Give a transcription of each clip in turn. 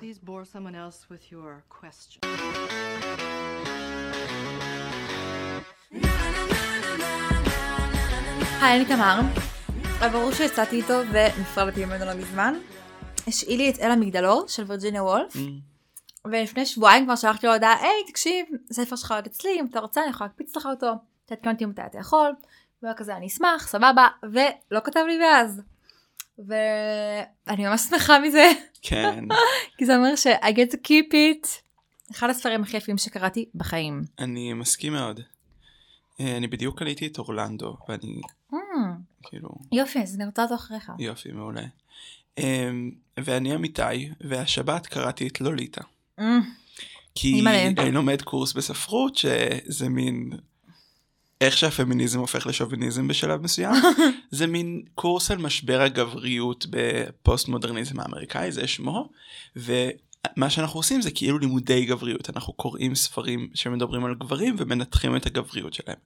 Please bore someone else with your question. היי, אני תמר. ברור שיצאתי איתו ונפרדתי ממנו לא מזמן. השאיל לי את אל המגדלור של וירג'יניה וולף. ולפני שבועיים כבר שלחתי לו הודעה, היי, תקשיב, ספר שלך עוד אצלי, אם אתה רוצה אני יכולה להקפיץ לך אותו, תעדכן אותי מתי אתה יכול. והוא היה כזה, אני אשמח, סבבה, ולא כתב לי מאז. ואני ממש שמחה מזה, כן, כי זה אומר ש- I get to keep it. אחד הספרים הכי יפים שקראתי בחיים. אני מסכים מאוד. אה, אני בדיוק קניתי את אורלנדו, ואני Mm, כאילו, יופי, אז אני רוצה אותו אחריך. יופי, מעולה. אה, ואני אמיתי, והשבת קראתי את לוליטה. Mm, כי. אני לומד קורס בספרות שזה מין איך שהפמיניזם הופך לשוביניזם בשלב מסוים זה מין קורס על משבר הגבריות בפוסט מודרניזם האמריקאי זה שמו ומה שאנחנו עושים זה כאילו לימודי גבריות אנחנו קוראים ספרים שמדברים על גברים ומנתחים את הגבריות שלהם.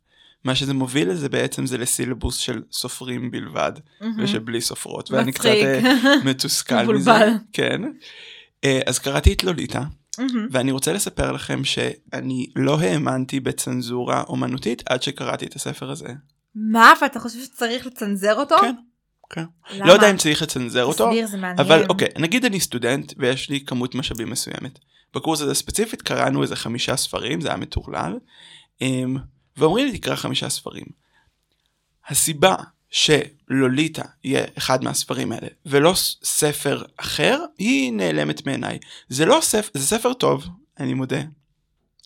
מה שזה מוביל לזה בעצם זה לסילבוס של סופרים בלבד ושבלי סופרות ואני קצת. אה, מתוסכל מזה. כן. אה, אז קראתי את לוליטה מהמם. ואני רוצה לספר לכם שאני לא האמנתי בצנזורה אומנותית עד שקראתי את הספר הזה. מה, ואתה חושב שצריך לצנזר אותו? כן, כן. למה? לא יודע אם צריך לצנזר אותו, תסביר, מעניין. אבל אוקיי, נגיד אני סטודנט ויש לי כמות משאבים מסוימת. בקורס הזה ספציפית קראנו איזה חמישה ספרים, זה היה מטורלל, אמ, ואומרים לי תקרא חמישה ספרים. הסיבה שלוליטה יהיה אחד מהספרים האלה ולא ספר אחר היא נעלמת מעיניי. זה לא ספר, זה ספר טוב, אני מודה.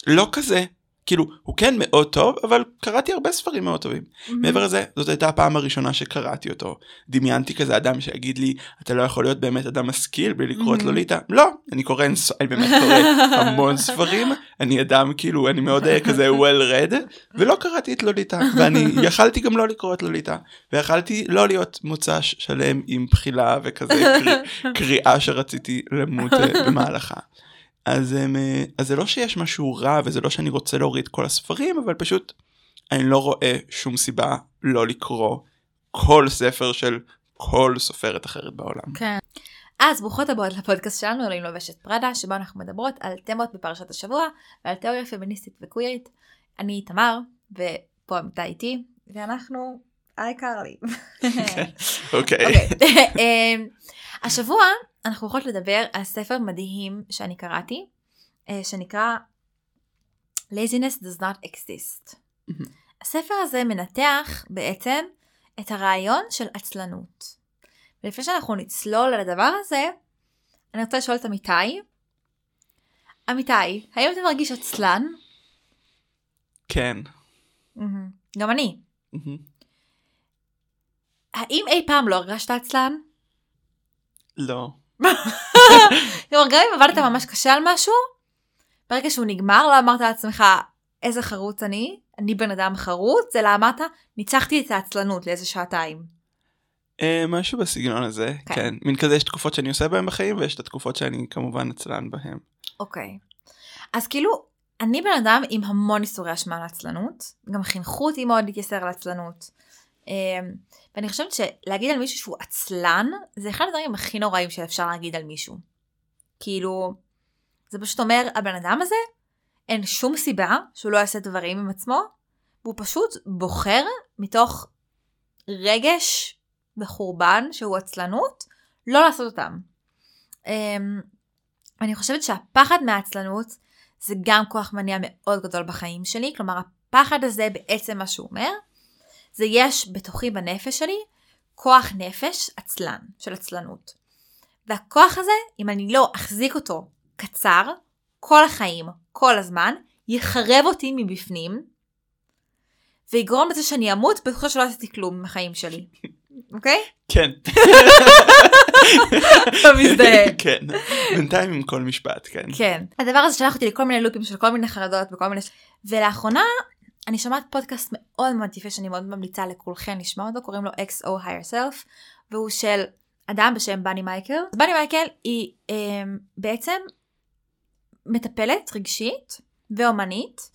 לא כזה. כאילו, הוא כן מאוד טוב, אבל קראתי הרבה ספרים מאוד טובים. מהמם. מעבר לזה, זאת הייתה הפעם הראשונה שקראתי אותו. דמיינתי כזה אדם שיגיד לי, אתה לא יכול להיות באמת אדם משכיל בלי לקרוא את Mhm. לוליטה. לא, אני קורא, אני באמת קורא המון ספרים, אני אדם כאילו, אני מאוד אה, כזה well read, ולא קראתי את לוליטה, ואני יכלתי גם לא לקרוא את לוליטה, ויכלתי לא להיות מוצ"ש שלם עם בחילה וכזה קרי- קריאה שרציתי למות אה, במהלכה. אז, הם, אה, אז זה לא שיש משהו רע וזה לא שאני רוצה להוריד כל הספרים אבל פשוט אני לא רואה שום סיבה לא לקרוא כל ספר של כל סופרת אחרת בעולם. כן. אז ברוכות הבאות לפודקאסט שלנו, אלוהים לובשת פראדה, שבו אנחנו מדברות על תמות בפרשת השבוע ועל תיאוריה פמיניסטית וקווירית. אני תמר, ופה עמיתה איתי, ואנחנו העיקר לי. אוקיי. אוקיי. אמ, השבוע אנחנו הולכות לדבר על ספר מדהים שאני קראתי, אה, שנקרא Laziness does not exist. הספר הזה מנתח בעצם את הרעיון של עצלנות. ולפני שאנחנו נצלול על הדבר הזה, אני רוצה לשאול את אמיתי. אמיתי, האם אתה מרגיש עצלן? כן. גם אני. האם אי פעם לא הרגשת עצלן? לא. כלומר, גם אם עבדת ממש קשה על משהו, ברגע שהוא נגמר לא אמרת לעצמך איזה חרוץ אני, אני בן אדם חרוץ, אלא אמרת ניצחתי את העצלנות לאיזה שעתיים. אה, משהו בסגנון הזה כן. כן מין כזה יש תקופות שאני עושה בהם בחיים ויש את התקופות שאני כמובן עצלן בהם. אוקיי. אז כאילו, אני בן אדם עם המון איסורי אשמה על עצלנות, גם חינכו אותי מאוד להתייסר על עצלנות. אמ, ואני חושבת שלהגיד על מישהו שהוא עצלן, זה אחד הדברים הכי נוראים שאפשר להגיד על מישהו. כאילו, זה פשוט אומר, הבן אדם הזה, אין שום סיבה שהוא לא יעשה דברים עם עצמו, והוא פשוט בוחר מתוך רגש וחורבן שהוא עצלנות, לא לעשות אותם. אמ, אני חושבת שהפחד מהעצלנות זה גם כוח מניע מאוד גדול בחיים שלי, כלומר הפחד הזה בעצם מה שהוא אומר, זה יש בתוכי בנפש שלי כוח נפש עצלן, של עצלנות. והכוח הזה, אם אני לא אחזיק אותו קצר, כל החיים, כל הזמן, יחרב אותי מבפנים, ויגרום לזה שאני אמות בתחושה שלא עשיתי כלום עם החיים שלי. אוקיי? כן. אתה מזדהה. כן. בינתיים עם כל משפט כן. כן. הדבר הזה שלח אותי לכל מיני לופים של כל מיני חרדות וכל מיני... ולאחרונה אני שומעת פודקאסט מאוד מאוד יפה שאני מאוד ממליצה לכולכם לשמוע אותו, קוראים לו XO Higher Self, והוא של אדם בשם בני מייקל. בני מייקל היא אה, בעצם מטפלת רגשית ואומנית,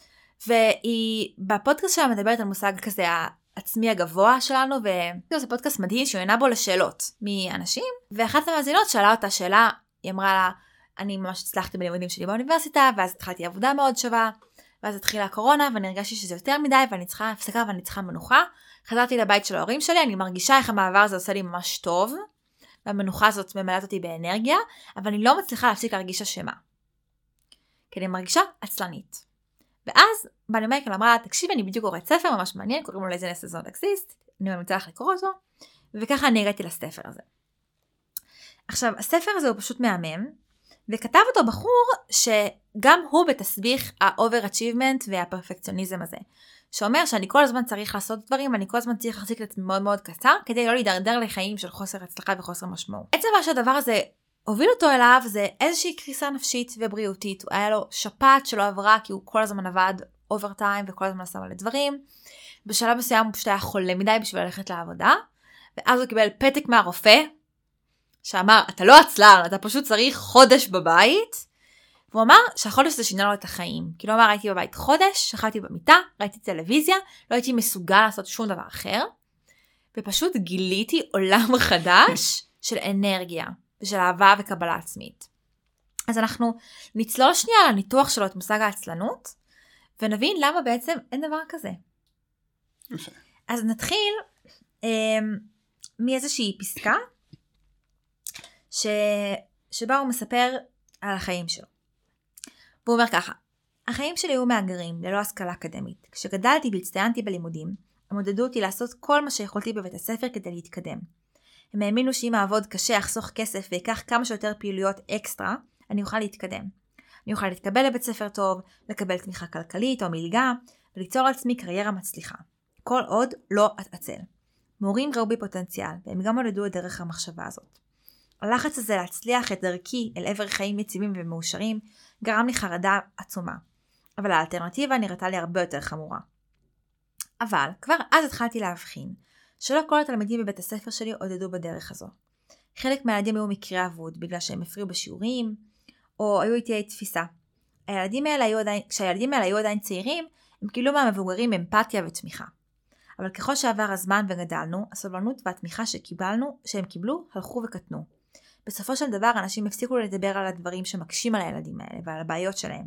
והיא בפודקאסט שלה מדברת על מושג כזה העצמי הגבוה שלנו, וזה פודקאסט מדהים שהוא ענה בו לשאלות מאנשים, ואחת המאזינות שאלה אותה שאלה, היא אמרה לה, אני ממש הצלחתי בלימודים שלי באוניברסיטה, ואז התחלתי עבודה מאוד שווה, ואז התחילה הקורונה, ואני הרגשתי שזה יותר מדי, ואני צריכה הפסקה ואני צריכה מנוחה. חזרתי לבית של ההורים שלי, אני מרגישה איך המעבר הזה עושה לי ממש טוב, והמנוחה הזאת ממלאת אותי באנרגיה, אבל אני לא מצליחה להפסיק להרגיש אשמה. כי אני מרגישה עצלנית. ואז בני מייקל אמרה, תקשיבי, אני בדיוק קוראת ספר ממש מעניין, קוראים לו לזנס הזון אקסיסט, אני ממליצה לך לקרוא אותו, וככה אני הגעתי לספר הזה. עכשיו, הספר הזה הוא פשוט מהמם, וכתב אותו בחור שגם הוא בתסביך ה-over-achievement והפרפקציוניזם הזה. שאומר שאני כל הזמן צריך לעשות דברים, אני כל הזמן צריך להחזיק את עצמי מאוד מאוד קצר, כדי לא להידרדר לחיים של חוסר הצלחה וחוסר משמעות. עצם מה שהדבר הזה הוביל אותו אליו זה איזושהי קריסה נפשית ובריאותית. היה לו שפעת שלא עברה כי הוא כל הזמן עבד אוברטיים וכל הזמן עשה מלא דברים. בשלב מסוים הוא פשוט היה חולה מדי בשביל ללכת לעבודה, ואז הוא קיבל פתק מהרופא, שאמר, אתה לא עצלן, אתה פשוט צריך חודש בבית. והוא אמר שהחודש הזה שינה לו את החיים. כאילו אמר, הייתי בבית חודש, שכבתי במיטה, ראיתי טלוויזיה, לא הייתי מסוגל לעשות שום דבר אחר, ופשוט גיליתי עולם חדש של אנרגיה, ושל אהבה וקבלה עצמית. אז אנחנו נצלול שנייה לניתוח שלו את מושג העצלנות, ונבין למה בעצם אין דבר כזה. יפה. אז נתחיל אה, מאיזושהי פסקה ש... שבה הוא מספר על החיים שלו. והוא אומר ככה, החיים שלי היו מהגרים, ללא השכלה אקדמית. כשגדלתי והצטיינתי בלימודים, הם עודדו אותי לעשות כל מה שיכולתי בבית הספר כדי להתקדם. הם האמינו שאם אעבוד קשה, אחסוך כסף ואקח כמה שיותר פעילויות אקסטרה, אני אוכל להתקדם. אני אוכל להתקבל לבית ספר טוב, לקבל תמיכה כלכלית או מלגה, וליצור לעצמי קריירה מצליחה. כל עוד לא אתעצל. מורים ראו בי פוטנציאל, והם גם עודדו את דרך המחשבה הזאת. הלחץ הזה להצליח את דרכי אל עבר חיים יציבים ומאושרים, גרם לי חרדה עצומה. אבל האלטרנטיבה נראתה לי הרבה יותר חמורה. אבל כבר אז התחלתי להבחין שלא כל התלמידים בבית הספר שלי עודדו בדרך הזו. חלק מהילדים היו מקרה אבוד בגלל שהם הפריעו בשיעורים, או היו איתי תפיסה. הילדים האלה היו עדיין, כשהילדים האלה היו עדיין צעירים, הם קיבלו מהמבוגרים אמפתיה ותמיכה. אבל ככל שעבר הזמן וגדלנו, הסובלנות והתמיכה שקיבלנו, שהם קיבלו, הלכו וקטנו. בסופו של דבר אנשים הפסיקו לדבר על הדברים שמקשים על הילדים האלה ועל הבעיות שלהם.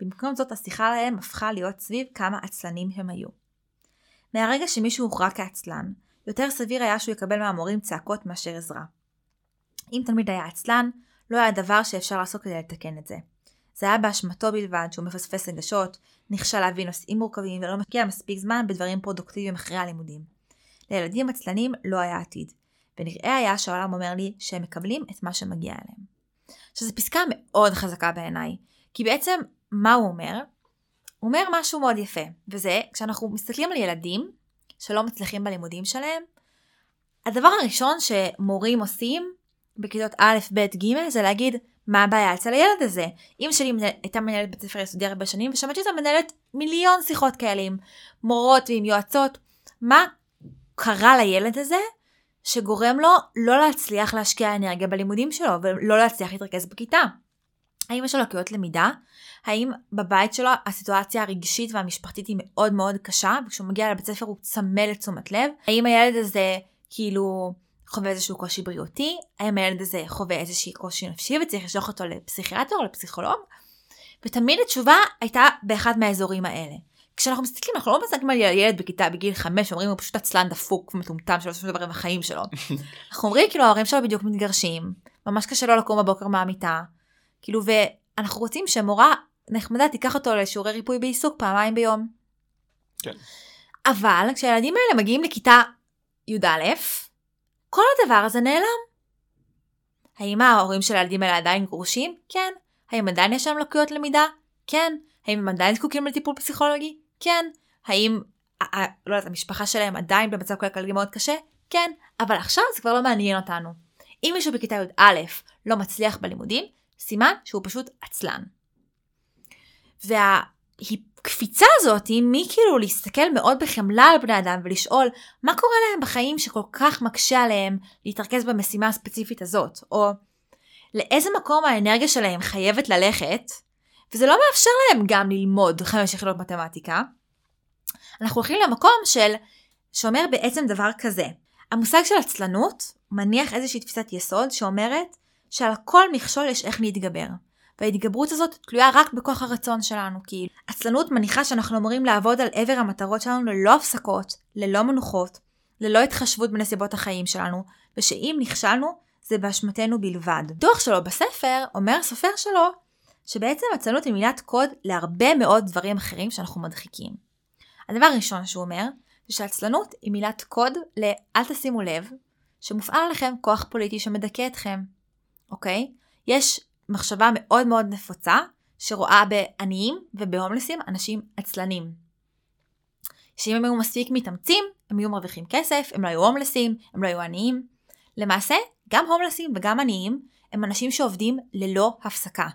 במקום זאת השיחה עליהם הפכה להיות סביב כמה עצלנים הם היו. מהרגע שמישהו הוכרע כעצלן, יותר סביר היה שהוא יקבל מהמורים צעקות מאשר עזרה. אם תלמיד היה עצלן, לא היה דבר שאפשר לעשות כדי לתקן את זה. זה היה באשמתו בלבד שהוא מפספס רגשות, נכשל להביא נושאים מורכבים ולא משקיע מספיק זמן בדברים פרודוקטיביים אחרי הלימודים. לילדים עצלנים לא היה עתיד, ונראה היה שהעולם אומר לי שהם מקבלים את מה שמגיע אליהם. שזו פסקה מאוד חזקה בעיניי, כי בעצם מה הוא אומר? הוא אומר משהו מאוד יפה, וזה כשאנחנו מסתכלים על ילדים שלא מצליחים בלימודים שלהם, הדבר הראשון שמורים עושים בכיתות א', ב', ג' זה להגיד מה הבעיה אצל הילד הזה. אמא שלי הייתה מנהלת בית ספר יסודי הרבה שנים ושמעתי אותה מנהלת מיליון שיחות כאלה עם מורות ועם יועצות. מה קרה לילד הזה שגורם לו לא להצליח להשקיע אנרגיה בלימודים שלו ולא להצליח להתרכז בכיתה? האם יש לו לקויות למידה? האם בבית שלו הסיטואציה הרגשית והמשפחתית היא מאוד מאוד קשה וכשהוא מגיע לבית ספר הוא צמא לתשומת לב? האם הילד הזה כאילו חווה איזשהו קושי בריאותי? האם הילד הזה חווה איזשהו קושי נפשי וצריך לשלוח אותו לפסיכיאטר או לפסיכולוג? ותמיד התשובה הייתה באחד מהאזורים האלה. כשאנחנו מסתכלים אנחנו לא מסתכלים על ילד בכיתה בגיל 5 אומרים הוא פשוט עצלן דפוק ומטומטם שלא עושה שום דבר עם החיים שלו. אנחנו אומרים כאילו ההורים שלו בדיוק מתגרשים ממש קשה לו לקום בבוקר מהמיטה כאילו ואנחנו רוצים שמורה נחמדה תיקח אותו לשיעורי ריפוי בעיסוק פעמיים ביום. כן. אבל כשהילדים האלה מגיעים לכיתה י"א כל הדבר הזה נעלם. האם ההורים של הילדים האלה עדיין גרושים? כן. האם עדיין יש להם לקויות למידה? כן. האם הם עדיין זקוקים לטיפול פסיכולוגי? כן. האם, לא יודעת, המשפחה שלהם עדיין במצב כלכלי מאוד קשה? כן. אבל עכשיו זה כבר לא מעניין אותנו. אם מישהו בכיתה י"א לא מצליח בלימודים, סימן שהוא פשוט עצלן. והקפיצה הזאת היא מכאילו להסתכל מאוד בחמלה על בני אדם ולשאול מה קורה להם בחיים שכל כך מקשה עליהם להתרכז במשימה הספציפית הזאת, או לאיזה מקום האנרגיה שלהם חייבת ללכת, וזה לא מאפשר להם גם ללמוד חמש יחידות מתמטיקה. אנחנו הולכים למקום של, שאומר בעצם דבר כזה, המושג של עצלנות מניח איזושהי תפיסת יסוד שאומרת שעל כל מכשול יש איך להתגבר. וההתגברות הזאת תלויה רק בכוח הרצון שלנו, כי עצלנות מניחה שאנחנו אמורים לעבוד על עבר המטרות שלנו ללא הפסקות, ללא מנוחות, ללא התחשבות בנסיבות החיים שלנו, ושאם נכשלנו, זה באשמתנו בלבד. דוח שלו בספר אומר הסופר שלו שבעצם עצלנות היא מילת קוד להרבה מאוד דברים אחרים שאנחנו מדחיקים. הדבר הראשון שהוא אומר, זה שעצלנות היא מילת קוד ל"אל תשימו לב", שמופעל עליכם כוח פוליטי שמדכא אתכם, אוקיי? יש מחשבה מאוד מאוד נפוצה שרואה בעניים ובהומלסים אנשים עצלנים. שאם הם היו מספיק מתאמצים, הם היו מרוויחים כסף, הם לא היו הומלסים, הם לא היו עניים. למעשה, גם הומלסים וגם עניים הם אנשים שעובדים ללא הפסקה.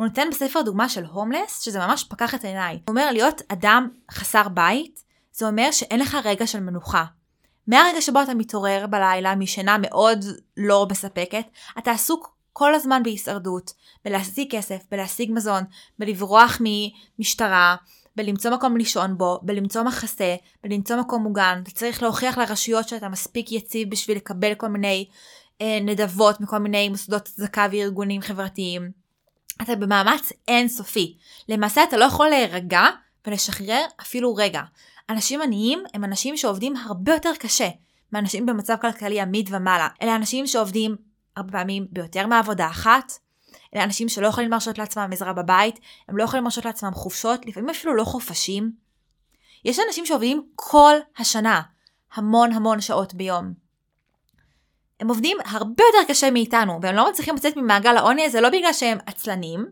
הוא נותן בספר דוגמה של הומלס, שזה ממש פקח את עיניי. הוא אומר להיות אדם חסר בית, זה אומר שאין לך רגע של מנוחה. מהרגע שבו אתה מתעורר בלילה משינה מאוד לא מספקת, אתה עסוק כל הזמן בהישרדות, בלהשיג כסף, בלהשיג מזון, בלברוח ממשטרה, בלמצוא מקום לישון בו, בלמצוא מחסה, בלמצוא מקום מוגן. אתה צריך להוכיח לרשויות שאתה מספיק יציב בשביל לקבל כל מיני אה, נדבות מכל מיני מוסדות צדקה וארגונים חברתיים. אתה במאמץ אינסופי. למעשה אתה לא יכול להירגע ולשחרר אפילו רגע. אנשים עניים הם אנשים שעובדים הרבה יותר קשה מאנשים במצב כלכלי עמיד ומעלה. אלה אנשים שעובדים הרבה פעמים ביותר מעבודה אחת. אלה אנשים שלא יכולים להרשות לעצמם עזרה בבית, הם לא יכולים להרשות לעצמם חופשות, לפעמים אפילו לא חופשים. יש אנשים שעובדים כל השנה, המון המון שעות ביום. הם עובדים הרבה יותר קשה מאיתנו, והם לא מצליחים לצאת ממעגל העוני הזה לא בגלל שהם עצלנים,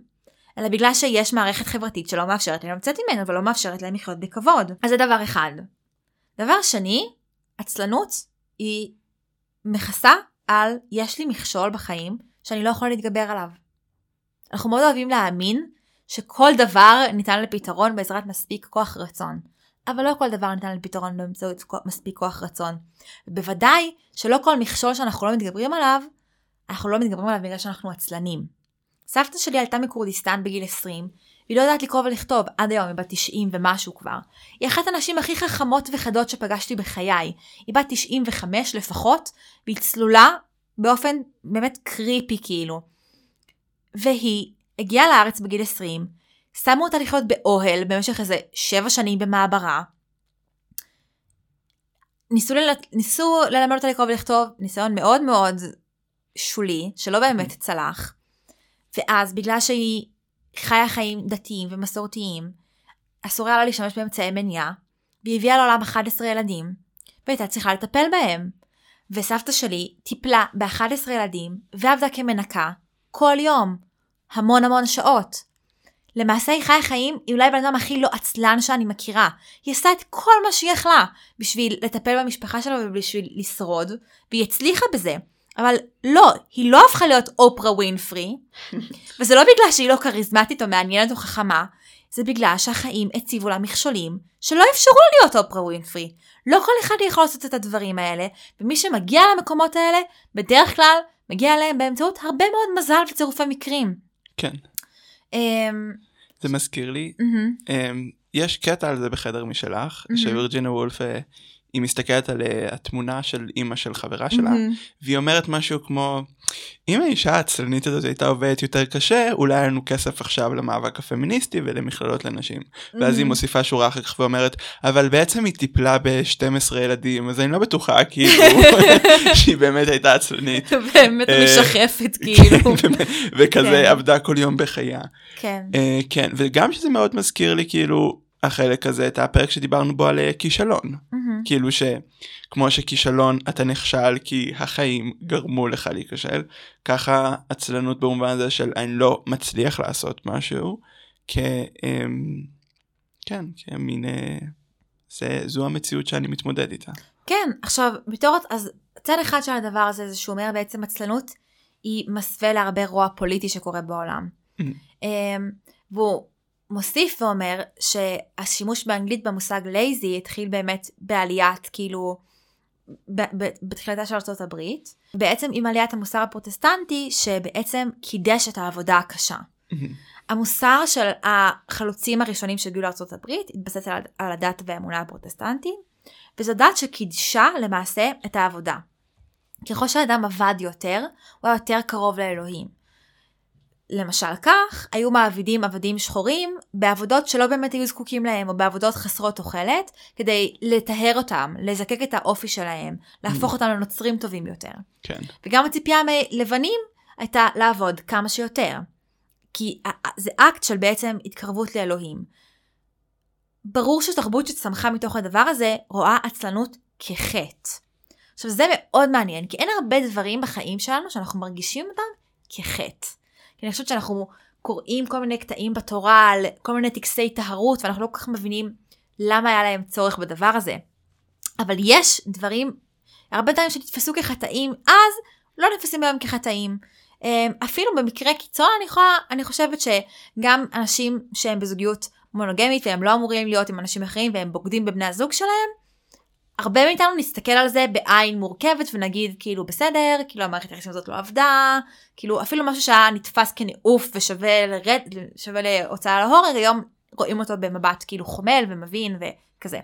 אלא בגלל שיש מערכת חברתית שלא מאפשרת להם לצאת ממנו ולא מאפשרת להם לחיות בכבוד. אז זה דבר אחד. דבר שני, עצלנות היא מכסה על יש לי מכשול בחיים שאני לא יכולה להתגבר עליו. אנחנו מאוד אוהבים להאמין שכל דבר ניתן לפתרון בעזרת מספיק כוח רצון. אבל לא כל דבר ניתן לפתרון באמצעות מספיק כוח רצון. בוודאי שלא כל מכשול שאנחנו לא מתגברים עליו, אנחנו לא מתגברים עליו בגלל שאנחנו עצלנים. סבתא שלי עלתה מכורדיסטן בגיל 20, והיא לא יודעת לקרוא ולכתוב, עד היום היא בת 90 ומשהו כבר. היא אחת הנשים הכי חכמות וחדות שפגשתי בחיי. היא בת 95 לפחות, והיא צלולה באופן באמת קריפי כאילו. והיא הגיעה לארץ בגיל 20, שמו אותה לחיות באוהל במשך איזה 7 שנים במעברה. ניסו, ל... ניסו ללמד אותה לקרוא ולכתוב, ניסיון מאוד מאוד שולי, שלא באמת צלח. ואז בגלל שהיא חיה חיים דתיים ומסורתיים, אסור היה לה להשתמש באמצעי מניעה, והיא הביאה לעולם 11 ילדים, והייתה צריכה לטפל בהם. וסבתא שלי טיפלה ב-11 ילדים ועבדה כמנקה כל יום, המון המון שעות. למעשה היא חיה חיים היא אולי בן אדם הכי לא עצלן שאני מכירה. היא עשתה את כל מה שהיא יכלה בשביל לטפל במשפחה שלה ובשביל לשרוד, והיא הצליחה בזה. אבל לא, היא לא הפכה להיות אופרה ווינפרי, וזה לא בגלל שהיא לא כריזמטית או מעניינת או חכמה, זה בגלל שהחיים הציבו לה מכשולים שלא אפשרו לה להיות אופרה ווינפרי. לא כל אחד יכול לעשות את הדברים האלה, ומי שמגיע למקומות האלה, בדרך כלל מגיע אליהם באמצעות הרבה מאוד מזל וצירופי מקרים. כן. Um, זה מזכיר לי, mm-hmm. um, יש קטע על זה בחדר משלך, מהמם. שווירג'ינה וולף, אה, היא מסתכלת על אה, התמונה של אימא של חברה שלה, מהמם. והיא אומרת משהו כמו, אם האישה העצלנית הזאת הייתה עובדת יותר קשה, אולי היה לנו כסף עכשיו למאבק הפמיניסטי ולמכללות לנשים. ואז היא. מוסיפה שורה אחר כך ואומרת, אבל בעצם היא טיפלה ב-12 ילדים, אז אני לא בטוחה כאילו שהיא באמת הייתה עצלנית. באמת אה, משחפת כאילו. וכזה כן. עבדה כל יום בחייה. כן. אה, כן, וגם שזה מאוד מזכיר לי כאילו החלק הזה, את הפרק שדיברנו בו על אה, כישלון. מהמם. כאילו שכמו שכישלון אתה נכשל כי החיים גרמו לך להיכשל, ככה עצלנות במובן הזה של אני לא מצליח לעשות משהו, כ... אמ, כן, כמין... אה, זה, זו המציאות שאני מתמודד איתה. כן, עכשיו, בתור, אז צד אחד של הדבר הזה זה שהוא אומר בעצם עצלנות היא מסווה להרבה רוע פוליטי שקורה בעולם. Mhm. אמ, והוא מוסיף ואומר שהשימוש באנגלית במושג לייזי התחיל באמת בעליית כאילו בתחילתה של ארצות הברית, בעצם עם עליית המוסר הפרוטסטנטי שבעצם קידש את העבודה הקשה. המוסר של החלוצים הראשונים שהגיעו לארצות הברית התבסס על, על הדת והאמונה הפרוטסטנטית, וזו דת שקידשה למעשה את העבודה. ככל שהאדם עבד יותר, הוא היה יותר קרוב לאלוהים. למשל כך, היו מעבידים עבדים שחורים בעבודות שלא באמת היו זקוקים להם, או בעבודות חסרות תוחלת, כדי לטהר אותם, לזקק את האופי שלהם, להפוך אותם לנוצרים טובים יותר. כן. וגם הציפייה מלבנים הייתה לעבוד כמה שיותר. כי זה אקט של בעצם התקרבות לאלוהים. ברור שתרבות שצמחה מתוך הדבר הזה רואה עצלנות כחטא. עכשיו זה מאוד מעניין, כי אין הרבה דברים בחיים שלנו שאנחנו מרגישים אותם כחטא. כי אני חושבת שאנחנו קוראים כל מיני קטעים בתורה על כל מיני טקסי טהרות, ואנחנו לא כל כך מבינים למה היה להם צורך בדבר הזה. אבל יש דברים, הרבה דברים שנתפסו כחטאים אז, לא נתפסים היום כחטאים. אמ, אפילו במקרה קיצון אני, יכולה, אני חושבת שגם אנשים שהם בזוגיות מונוגמית והם לא אמורים להיות עם אנשים אחרים והם בוגדים בבני הזוג שלהם, הרבה מאיתנו נסתכל על זה בעין מורכבת ונגיד כאילו בסדר, כאילו המערכת היחסים הזאת לא עבדה, כאילו אפילו משהו שהיה נתפס כנעוף ושווה לרד, שווה להוצאה להורג, היום רואים אותו במבט כאילו חומל ומבין וכזה.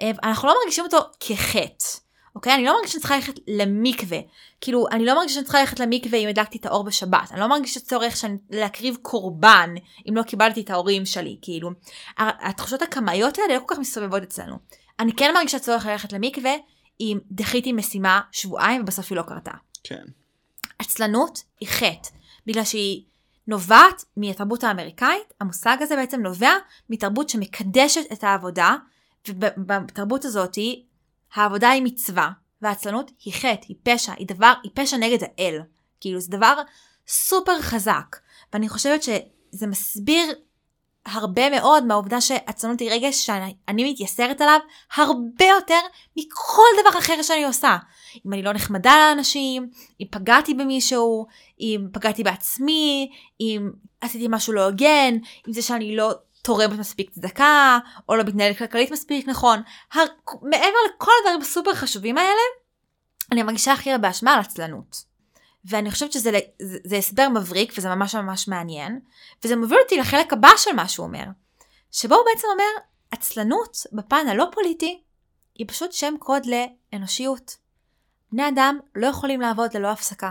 אה, אנחנו לא מרגישים אותו כחטא. אוקיי? אני לא מרגישה שאני צריכה ללכת למקווה. כאילו, אני לא מרגישה שאני צריכה ללכת למקווה אם הדלקתי את האור בשבת. אני לא מרגישה צורך שאני להקריב קורבן אם לא קיבלתי את ההורים שלי. כאילו, התחושות הקמאיות האלה לא כל כך מסתובבות אצלנו. אני כן מרגישה צורך ללכת למקווה אם דחיתי משימה שבועיים ובסוף היא לא קרתה. כן. עצלנות היא חטא, בגלל שהיא נובעת מהתרבות האמריקאית, המושג הזה בעצם נובע מתרבות שמקדשת את העבודה, ובתרבות הזאת העבודה היא מצווה, והעצלנות היא חטא, היא פשע, היא דבר, היא פשע נגד האל. כאילו זה דבר סופר חזק, ואני חושבת שזה מסביר הרבה מאוד מהעובדה שעצלנות היא רגש שאני מתייסרת עליו הרבה יותר מכל דבר אחר שאני עושה. אם אני לא נחמדה לאנשים, אם פגעתי במישהו, אם פגעתי בעצמי, אם עשיתי משהו לא הוגן, אם זה שאני לא תורמת מספיק צדקה, או לא מתנהלת כלכלית מספיק נכון. הר... מעבר לכל הדברים הסופר חשובים האלה, אני מרגישה הכי הרבה אשמה על עצלנות. ואני חושבת שזה זה, זה הסבר מבריק וזה ממש ממש מעניין, וזה מוביל אותי לחלק הבא של מה שהוא אומר, שבו הוא בעצם אומר, עצלנות בפן הלא פוליטי היא פשוט שם קוד לאנושיות. בני אדם לא יכולים לעבוד ללא הפסקה.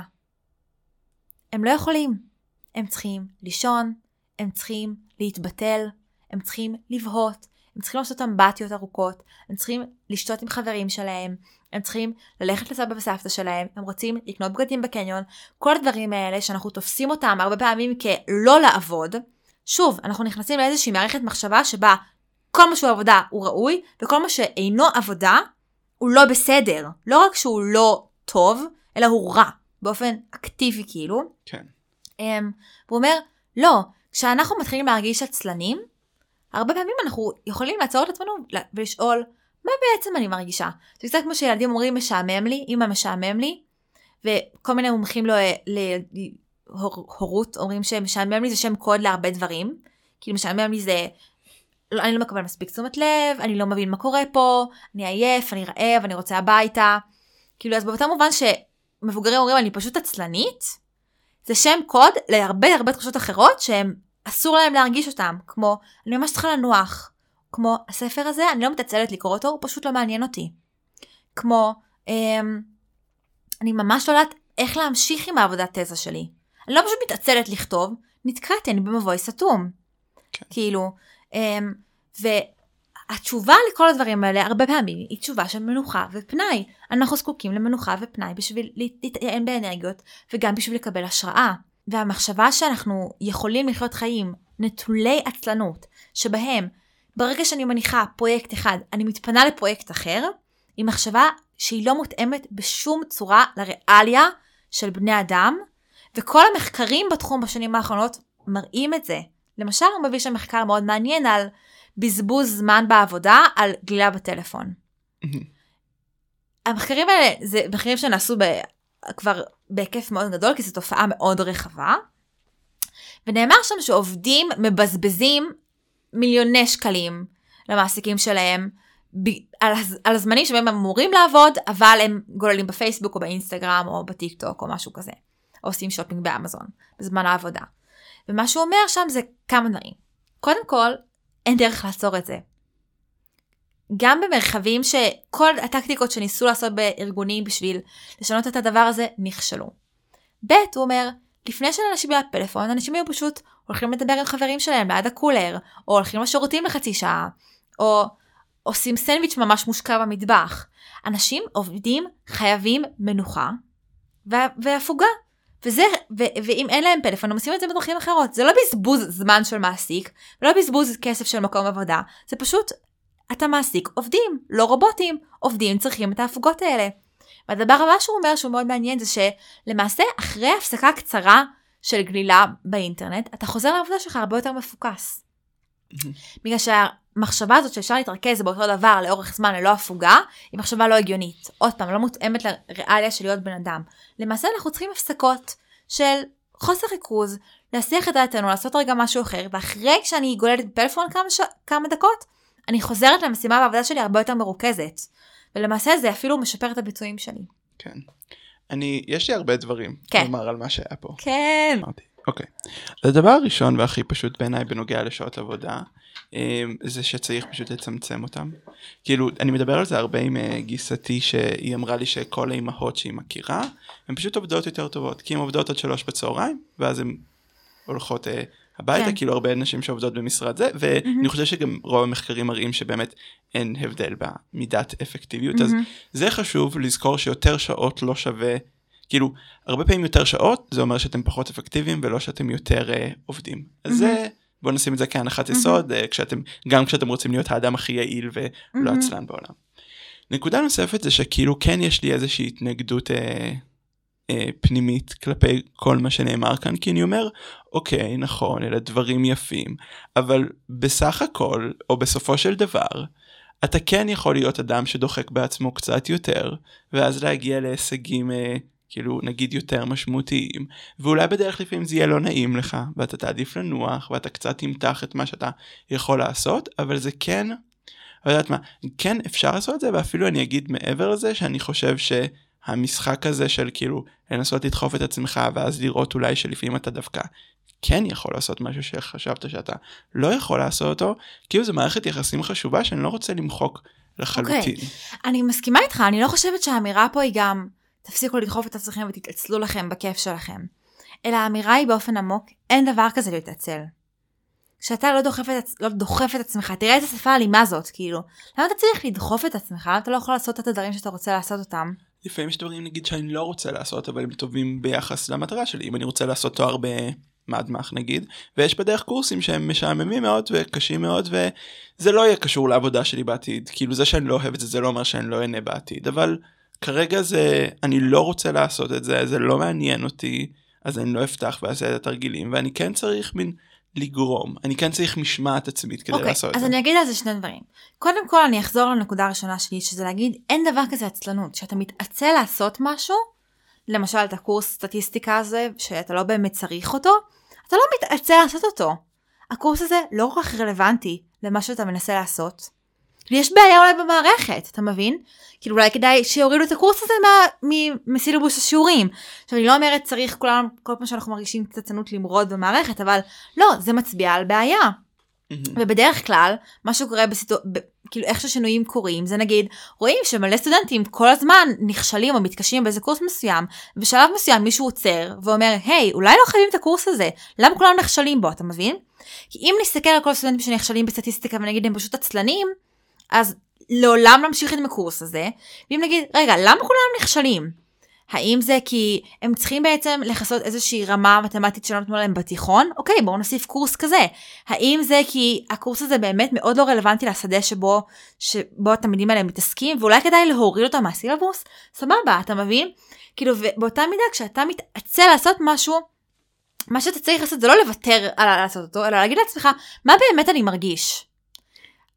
הם לא יכולים. הם צריכים לישון, הם צריכים להתבטל, הם צריכים לבהות, הם צריכים לעשות אמבטיות ארוכות, הם צריכים לשתות עם חברים שלהם, הם צריכים ללכת לסבא וסבתא שלהם, הם רוצים לקנות בגדים בקניון, כל הדברים האלה שאנחנו תופסים אותם הרבה פעמים כלא לעבוד. שוב, אנחנו נכנסים לאיזושהי מערכת מחשבה שבה כל מה שהוא עבודה הוא ראוי, וכל מה שאינו עבודה הוא לא בסדר. לא רק שהוא לא טוב, אלא הוא רע, באופן אקטיבי כאילו. כן. Um, והוא אומר, לא, כשאנחנו מתחילים להרגיש עצלנים, הרבה פעמים אנחנו יכולים לעצור את עצמנו ולשאול, מה בעצם אני מרגישה? זה קצת כמו שילדים אומרים משעמם לי, אמא משעמם לי, וכל מיני מומחים להורות אומרים שמשעמם לי זה שם קוד להרבה דברים. כאילו משעמם לי זה, לא, אני לא מקבל מספיק תשומת לב, אני לא מבין מה קורה פה, אני עייף, אני רעב, אני רוצה הביתה. כאילו אז באותה מובן שמבוגרים אומרים אני פשוט עצלנית, זה שם קוד להרבה הרבה תחושות אחרות שהם אסור להם להרגיש אותם, כמו אני ממש צריכה לנוח, כמו הספר הזה, אני לא מתעצלת לקרוא אותו, הוא פשוט לא מעניין אותי. כמו, אמ, אני ממש לא יודעת איך להמשיך עם העבודת תזה שלי. אני לא פשוט מתעצלת לכתוב, נתקעתי, אני במבוי סתום. כן. כאילו, אמ, והתשובה לכל הדברים האלה הרבה פעמים היא תשובה של מנוחה ופנאי. אנחנו זקוקים למנוחה ופנאי בשביל להתטען באנרגיות וגם בשביל לקבל השראה. והמחשבה שאנחנו יכולים לחיות חיים נטולי עצלנות, שבהם ברגע שאני מניחה פרויקט אחד, אני מתפנה לפרויקט אחר, היא מחשבה שהיא לא מותאמת בשום צורה לריאליה של בני אדם, וכל המחקרים בתחום בשנים האחרונות מראים את זה. למשל, הוא מביא שם מחקר מאוד מעניין על בזבוז זמן בעבודה, על גלילה בטלפון. המחקרים האלה זה מחקרים שנעשו ב... כבר בהיקף מאוד גדול, כי זו תופעה מאוד רחבה. ונאמר שם שעובדים מבזבזים מיליוני שקלים למעסיקים שלהם על, על הזמנים שבהם הם אמורים לעבוד, אבל הם גוללים בפייסבוק או באינסטגרם או בטיק טוק או משהו כזה. או עושים שופינג באמזון בזמן העבודה. ומה שהוא אומר שם זה כמה דברים. קודם כל, אין דרך לעצור את זה. גם במרחבים שכל הטקטיקות שניסו לעשות בארגונים בשביל לשנות את הדבר הזה נכשלו. ב', הוא אומר, לפני שלאנשים היה פלאפון, אנשים היו פשוט הולכים לדבר עם חברים שלהם ליד ה cooler, או הולכים לשירותים לחצי שעה, או עושים סנדוויץ' ממש מושקע במטבח. אנשים עובדים חייבים מנוחה והפוגה. וזה, ו- ואם אין להם פלאפון, הם עושים את זה בדרכים אחרות. זה לא בזבוז זמן של מעסיק, ולא בזבוז כסף של מקום עבודה, זה פשוט, אתה מעסיק עובדים, לא רובוטים. עובדים צריכים את ההפוגות האלה. והדבר הבא שהוא אומר שהוא מאוד מעניין זה שלמעשה אחרי הפסקה קצרה של גלילה באינטרנט, אתה חוזר לעבודה שלך הרבה יותר מפוקס. בגלל שהמחשבה הזאת שאפשר להתרכז באותו דבר לאורך זמן ללא הפוגה, היא מחשבה לא הגיונית. עוד פעם, לא מותאמת לריאליה של להיות בן אדם. למעשה אנחנו צריכים הפסקות של חוסר ריכוז, להסיח את דעתנו, לעשות רגע משהו אחר, ואחרי שאני גולדת בפלאפון כמה, ש... כמה דקות, אני חוזרת למשימה בעבודה שלי הרבה יותר מרוכזת. ולמעשה זה אפילו משפר את הביצועים שלי. כן. אני, יש לי הרבה דברים כן. לומר על מה שהיה פה. כן. אמרתי. אוקיי. הדבר הראשון והכי פשוט בעיניי בנוגע לשעות עבודה, אמ, זה שצריך פשוט לצמצם אותם. כאילו, אני מדבר על זה הרבה עם אה, גיסתי שהיא אמרה לי שכל האימהות שהיא מכירה, הן פשוט עובדות יותר טובות, כי הן עובדות עד שלוש בצהריים, ואז הן הולכות אה, הביתה, כן. כאילו הרבה נשים שעובדות במשרד זה, ואני חושב שגם רוב המחקרים מראים שבאמת אין הבדל במידת אפקטיביות, אז זה חשוב לזכור שיותר שעות לא שווה, כאילו, הרבה פעמים יותר שעות, זה אומר שאתם פחות אפקטיביים ולא שאתם יותר uh, עובדים. אז זה, בואו נשים את זה כהנחת יסוד, uh, כשאתם, גם כשאתם רוצים להיות האדם הכי יעיל ולא עצלן בעולם. נקודה נוספת זה שכאילו כן יש לי איזושהי התנגדות אה, אה, פנימית כלפי כל מה שנאמר כאן, כי אני אומר, אוקיי, נכון, אלה דברים יפים, אבל בסך הכל, או בסופו של דבר, אתה כן יכול להיות אדם שדוחק בעצמו קצת יותר, ואז להגיע להישגים אה, כאילו נגיד יותר משמעותיים, ואולי בדרך לפעמים זה יהיה לא נעים לך, ואתה תעדיף לנוח, ואתה קצת תמתח את מה שאתה יכול לעשות, אבל זה כן, לא יודעת מה, כן אפשר לעשות את זה, ואפילו אני אגיד מעבר לזה, שאני חושב שהמשחק הזה של כאילו לנסות לדחוף את עצמך, ואז לראות אולי שלפעמים אתה דווקא כן יכול לעשות משהו שחשבת שאתה לא יכול לעשות אותו, כאילו זו מערכת יחסים חשובה שאני לא רוצה למחוק לחלוטין. אוקיי. אני מסכימה איתך, אני לא חושבת שהאמירה פה היא גם תפסיקו לדחוף את עצמכם ותתעצלו לכם בכיף שלכם. אלא האמירה היא באופן עמוק, אין דבר כזה להתעצל. כשאתה לא דוחף, את, לא דוחף את עצמך, תראה איזה שפה אלימה זאת, כאילו. למה אתה צריך לדחוף את עצמך? למה אתה לא יכול לעשות את הדברים שאתה רוצה לעשות אותם? לפעמים יש דברים נגיד שאני לא רוצה לעשות אבל הם טובים ביחס למטרה שלי אם אני רוצה לעשות תואר במדמח נגיד ויש בדרך קורסים שהם משעממים מאוד וקשים מאוד וזה לא יהיה קשור לעבודה שלי בעתיד כאילו זה שאני לא אוהב את זה זה לא אומר שאני לא אהנה בעתיד אבל כרגע זה אני לא רוצה לעשות את זה זה לא מעניין אותי אז אני לא אפתח ואעשה את התרגילים ואני כן צריך מין לגרום אני כן צריך משמעת עצמית כדי אוקיי, לעשות את אז זה. אני אגיד על זה שני דברים. קודם כל אני אחזור לנקודה הראשונה שלי, שזה להגיד אין דבר כזה עצלנות. כשאתה מתעצל לעשות משהו, למשל את הקורס סטטיסטיקה הזה, שאתה לא באמת צריך אותו, אתה לא מתעצל לעשות אותו. הקורס הזה לא כל כך רלוונטי למה שאתה מנסה לעשות. ויש בעיה אולי במערכת, אתה מבין? כאילו אולי כדאי שיורידו את הקורס הזה מה- מסילובוס השיעורים. עכשיו אני לא אומרת צריך כולם, כל פעם שאנחנו מרגישים קצת צנות למרוד במערכת, אבל לא, זה מצביע על בעיה. מהמם. ובדרך כלל, מה שקורה בסיטואציה, כאילו איך ששינויים קורים, זה נגיד, רואים שמלא סטודנטים כל הזמן נכשלים או מתקשים באיזה קורס מסוים, ובשלב מסוים מישהו עוצר ואומר, היי, אולי לא חייבים את הקורס הזה, למה כולם נכשלים בו, אתה מבין? כי אם נסתכל על כל הסטודנטים שנכשלים בסטטיסטיקה ונגיד הם פשוט עצלנים, אז לעולם נמשיך עם הקורס הזה, ואם נגיד, רגע, למה כולם נכשלים? האם זה כי הם צריכים בעצם לכסות איזושהי רמה מתמטית שלא נתנו להם בתיכון? אוקיי, בואו נוסיף קורס כזה. האם זה כי הקורס הזה באמת מאוד לא רלוונטי לשדה שבו, שבו התלמידים האלה מתעסקים, ואולי כדאי להוריד אותם מהסילבוס? סבבה, אתה מבין? כאילו, ובאותה מידה, כשאתה מתעצל לעשות משהו, מה שאתה צריך לעשות זה לא לוותר על לעשות אותו, אלא להגיד לעצמך, מה באמת אני מרגיש?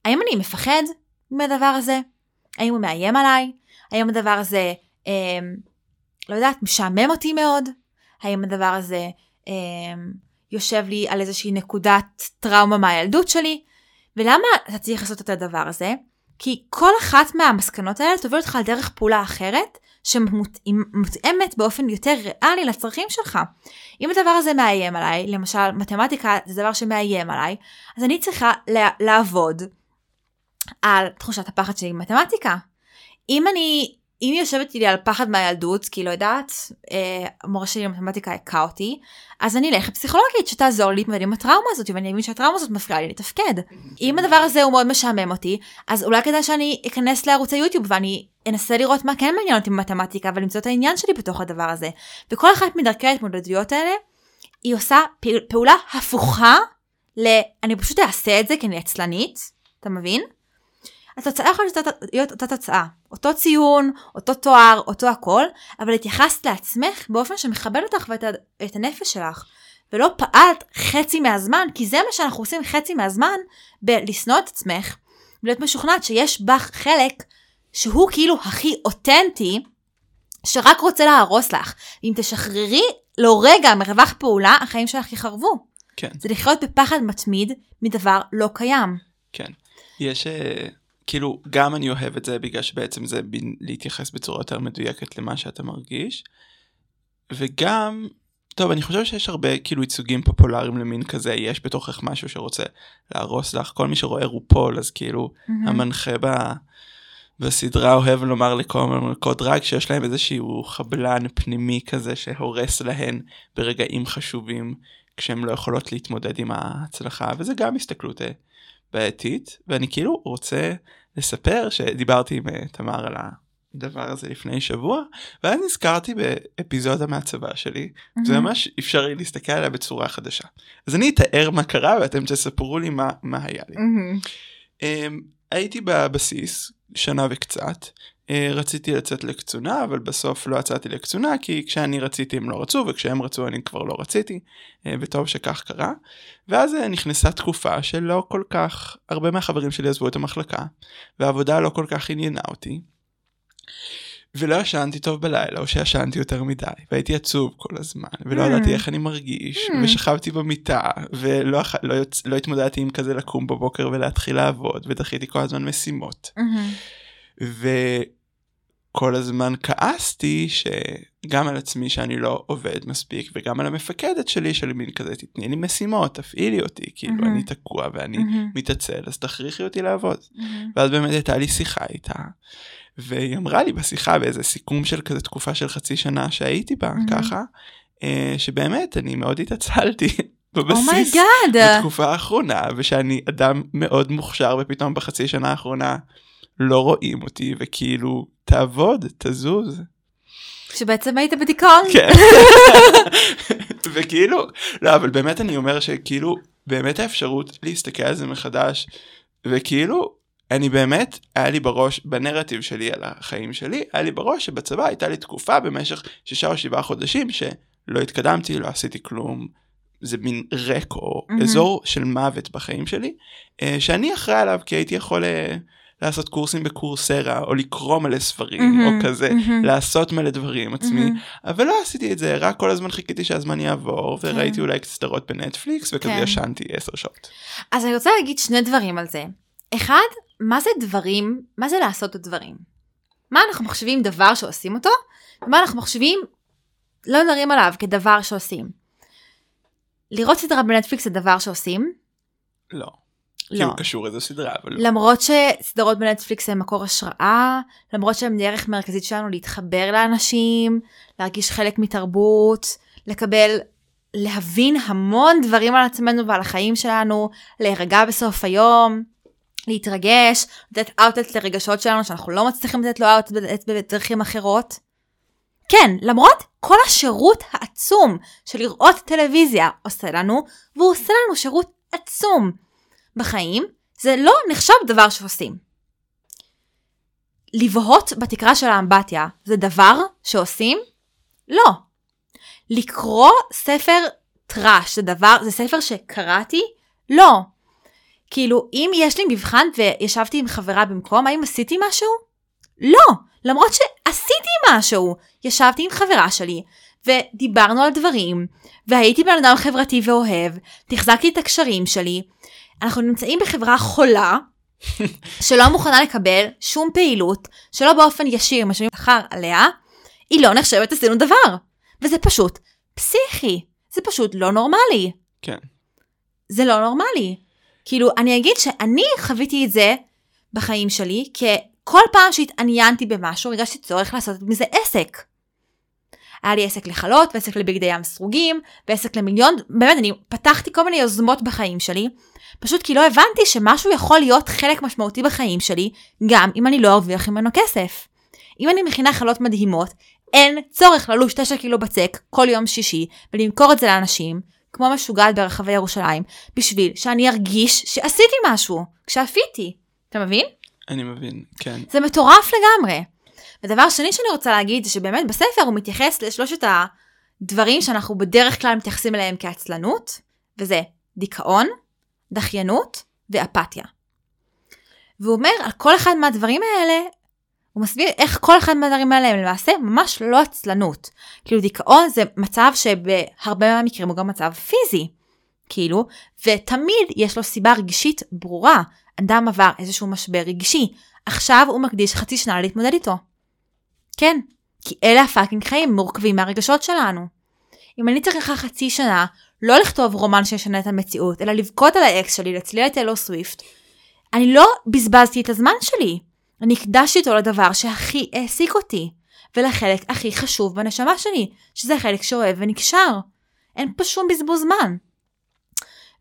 האם אני מפחד מהדבר הזה? האם הוא מאיים עליי? האם הדבר הזה, אה, לא יודעת, משעמם אותי מאוד? האם הדבר הזה אה, יושב לי על איזושהי נקודת טראומה מהילדות שלי? ולמה אתה צריך לעשות את הדבר הזה? כי כל אחת מהמסקנות האלה תוביל אותך על דרך פעולה אחרת, שמותאמת באופן יותר ריאלי לצרכים שלך. אם הדבר הזה מאיים עליי, למשל מתמטיקה זה דבר שמאיים עליי, אז אני צריכה לעבוד על תחושת הפחד שלי במתמטיקה. אם אני, אם היא יושבת לי על פחד מהילדות, כי לא יודעת, אה, המורה שלי למתמטיקה הכה אותי, אז אני אלך לפסיכולוגית שתעזור לי להתמודד עם הטראומה הזאת, ואני מבין שהטראומה הזאת מפריעה לי לתפקד. אם הדבר הזה הוא מאוד משעמם אותי, אז אולי כדאי שאני אכנס לערוץ היוטיוב ואני אנסה לראות מה כן מעניין אותי במתמטיקה ולמצוא את העניין שלי בתוך הדבר הזה. וכל אחת מדרכי ההתמודדויות האלה, היא עושה פעול, פעולה הפוכה ל... אני פשוט אעשה את זה כי אני עצלנית, אתה מבין? התוצאה יכולה להיות אותה תוצאה, אותו ציון, אותו תואר, אותו הכל, אבל התייחסת לעצמך באופן שמכבד אותך ואת את הנפש שלך, ולא פעלת חצי מהזמן, כי זה מה שאנחנו עושים חצי מהזמן, בלשנוא את עצמך, ולהיות משוכנעת שיש בך חלק שהוא כאילו הכי אותנטי, שרק רוצה להרוס לך. אם תשחררי לו רגע מרווח פעולה, החיים שלך יחרבו. כן. זה לחיות בפחד מתמיד מדבר לא קיים. כן. יש אה, כאילו גם אני אוהב את זה בגלל שבעצם זה בין, להתייחס בצורה יותר מדויקת למה שאתה מרגיש. וגם טוב אני חושב שיש הרבה כאילו ייצוגים פופולריים למין כזה יש בתוכך משהו שרוצה להרוס לך כל מי שרואה רופול אז כאילו Mm-hmm. המנחה ב... בסדרה אוהב לומר לכל מלכות דרג שיש להם איזשהו חבלן פנימי כזה שהורס להן ברגעים חשובים כשהן לא יכולות להתמודד עם ההצלחה וזה גם הסתכלות אה, בעייתית ואני כאילו רוצה לספר שדיברתי עם אה, תמר על הדבר הזה לפני שבוע ואז נזכרתי באפיזודה מהצבא שלי זה ממש אפשר לי להסתכל עליה בצורה חדשה. אז אני אתאר מה קרה ואתם תספרו לי מה, מה היה לי. אמ, הייתי בבסיס שנה וקצת רציתי לצאת לקצונה אבל בסוף לא יצאתי לקצונה כי כשאני רציתי הם לא רצו וכשהם רצו אני כבר לא רציתי אה, וטוב שכך קרה ואז אה, נכנסה תקופה שלא כל כך הרבה מהחברים שלי עזבו את המחלקה והעבודה לא כל כך עניינה אותי. ולא ישנתי טוב בלילה או שישנתי יותר מדי והייתי עצוב כל הזמן ולא Mm. ידעתי איך אני מרגיש Mm. ושכבתי במיטה ולא לא, יוצ... לא התמודדתי עם כזה לקום בבוקר ולהתחיל לעבוד ודחיתי כל הזמן משימות וכל הזמן כעסתי שגם על עצמי שאני לא עובד מספיק וגם על המפקדת שלי של מין כזה תתני לי משימות תפעילי אותי כאילו מהמם. אני תקוע ואני מתעצל אז תכריחי אותי לעבוד. ואז באמת הייתה לי שיחה איתה והיא אמרה לי בשיחה באיזה סיכום של כזה תקופה של חצי שנה שהייתי בה מהמם. ככה אה, שבאמת אני מאוד התעצלתי בבסיס oh my god. בתקופה האחרונה ושאני אדם מאוד מוכשר ופתאום בחצי שנה האחרונה לא רואים אותי וכאילו תעבוד תזוז שבעצם היית בדיכאון? כן וכאילו לא אבל באמת אני אומר שכאילו באמת האפשרות להסתכל על זה מחדש וכאילו אני באמת היה לי בראש בנרטיב שלי על החיים שלי היה לי בראש שבצבא הייתה לי תקופה במשך שישה או שבעה חודשים שלא התקדמתי לא עשיתי כלום זה מין ריק או מהמם. אזור של מוות בחיים שלי אה, שאני אחראי עליו כי הייתי יכול אה, לעשות קורסים בקורסרה או לקרוא מלא ספרים או מהמם, כזה מהמם. לעשות מלא דברים עצמי מהמם. אבל לא עשיתי את זה רק כל הזמן חיכיתי שהזמן יעבור וראיתי כן. אולי קצת סדרות בנטפליקס וכזה כן. ישנתי עשר שעות. אז אני רוצה להגיד שני דברים על זה. אחד, מה זה דברים, מה זה לעשות את הדברים? מה אנחנו מחשבים דבר שעושים אותו, ומה אנחנו מחשבים לא מדברים עליו כדבר שעושים. לראות סדרה בנטפליקס זה דבר שעושים? לא. לא. כי הוא קשור איזו סדרה אבל לא. למרות שסדרות בנטפליקס הן מקור השראה, למרות שהן דרך מרכזית שלנו להתחבר לאנשים, להרגיש חלק מתרבות, לקבל, להבין המון דברים על עצמנו ועל החיים שלנו, להירגע בסוף היום, להתרגש, לתת אאוטלט לרגשות שלנו שאנחנו לא מצליחים לתת לו אאוטלט בדרכים אחרות. כן, למרות כל השירות העצום של לראות טלוויזיה עושה לנו, והוא עושה לנו שירות עצום בחיים, זה לא נחשב דבר שעושים. לבהות בתקרה של האמבטיה זה דבר שעושים? לא. לקרוא ספר טראש זה דבר, זה ספר שקראתי? לא. כאילו, אם יש לי מבחן וישבתי עם חברה במקום, האם עשיתי משהו? לא. למרות שעשיתי משהו. ישבתי עם חברה שלי, ודיברנו על דברים, והייתי בן אדם חברתי ואוהב, תחזקתי את הקשרים שלי. אנחנו נמצאים בחברה חולה, שלא מוכנה לקבל שום פעילות, שלא באופן ישיר משלמים שכר עליה, היא לא נחשבת עשינו דבר. וזה פשוט פסיכי. זה פשוט לא נורמלי. כן. זה לא נורמלי. כאילו, אני אגיד שאני חוויתי את זה בחיים שלי, כי כל פעם שהתעניינתי במשהו, הרגשתי צורך לעשות מזה עסק. היה לי עסק לחלות, ועסק לבגדי ים סרוגים, ועסק למיליון, באמת, אני פתחתי כל מיני יוזמות בחיים שלי, פשוט כי לא הבנתי שמשהו יכול להיות חלק משמעותי בחיים שלי, גם אם אני לא ארוויח ממנו כסף. אם אני מכינה חלות מדהימות, אין צורך ללוש 9 קילו בצק כל יום שישי ולמכור את זה לאנשים, כמו משוגעת ברחבי ירושלים, בשביל שאני ארגיש שעשיתי משהו, כשאפיתי. אתה מבין? אני מבין, כן. זה מטורף לגמרי. ודבר שני שאני רוצה להגיד זה שבאמת בספר הוא מתייחס לשלושת הדברים שאנחנו בדרך כלל מתייחסים אליהם כעצלנות, וזה דיכאון, דחיינות ואפתיה. והוא אומר על כל אחד מהדברים האלה, הוא מסביר איך כל אחד מהדברים האלה הם למעשה ממש לא עצלנות. כאילו דיכאון זה מצב שבהרבה מהמקרים הוא גם מצב פיזי. כאילו, ותמיד יש לו סיבה רגשית ברורה. אדם עבר איזשהו משבר רגשי, עכשיו הוא מקדיש חצי שנה להתמודד איתו. כן, כי אלה ה fucking חיים מורכבים מהרגשות שלנו. אם אני צריכה חצי שנה לא לכתוב רומן שישנה את המציאות, אלא לבכות על האקס שלי, לצרוח את טיילור סוויפט, אני לא בזבזתי את הזמן שלי. אני הקדשתי אותו לדבר שהכי העסיק אותי, ולחלק הכי חשוב בנשמה שלי, שזה החלק שאוהב ונקשר. אין פה שום בזבוז זמן.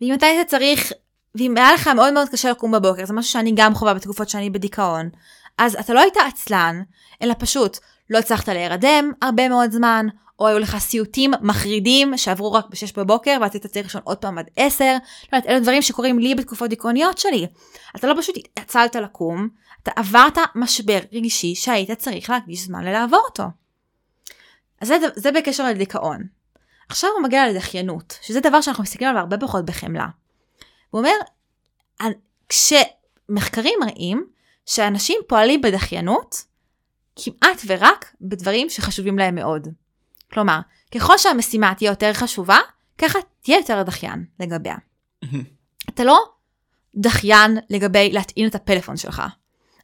ואם אתה היית צריך, ואם היה לך מאוד מאוד קשה לקום בבוקר, זה משהו שאני גם חווה בתקופות שאני בדיכאון, אז אתה לא היית עצלן, אלא פשוט לא הצלחת להירדם הרבה מאוד זמן, או היו לך סיוטים מחרידים שעברו רק ב-6 בבוקר ואז היית צריך לישון עוד פעם עד 10. לא יודעת, אלה דברים שקורים לי בתקופות דיכאוניות שלי. אתה לא פשוט עצלת לקום, אתה עברת משבר רגשי שהיית צריך להקדיש זמן ללעבור אותו. אז זה, זה בקשר לדיכאון. עכשיו הוא מגיע לדחיינות, שזה דבר שאנחנו מסתכלים עליו הרבה פחות בחמלה. הוא אומר, כשמחקרים מראים שאנשים פועלים בדחיינות כמעט ורק בדברים שחשובים להם מאוד. כלומר, ככל שהמשימה תהיה יותר חשובה, ככה תהיה יותר דחיין לגביה. אתה לא דחיין לגבי להטעין את הפלאפון שלך.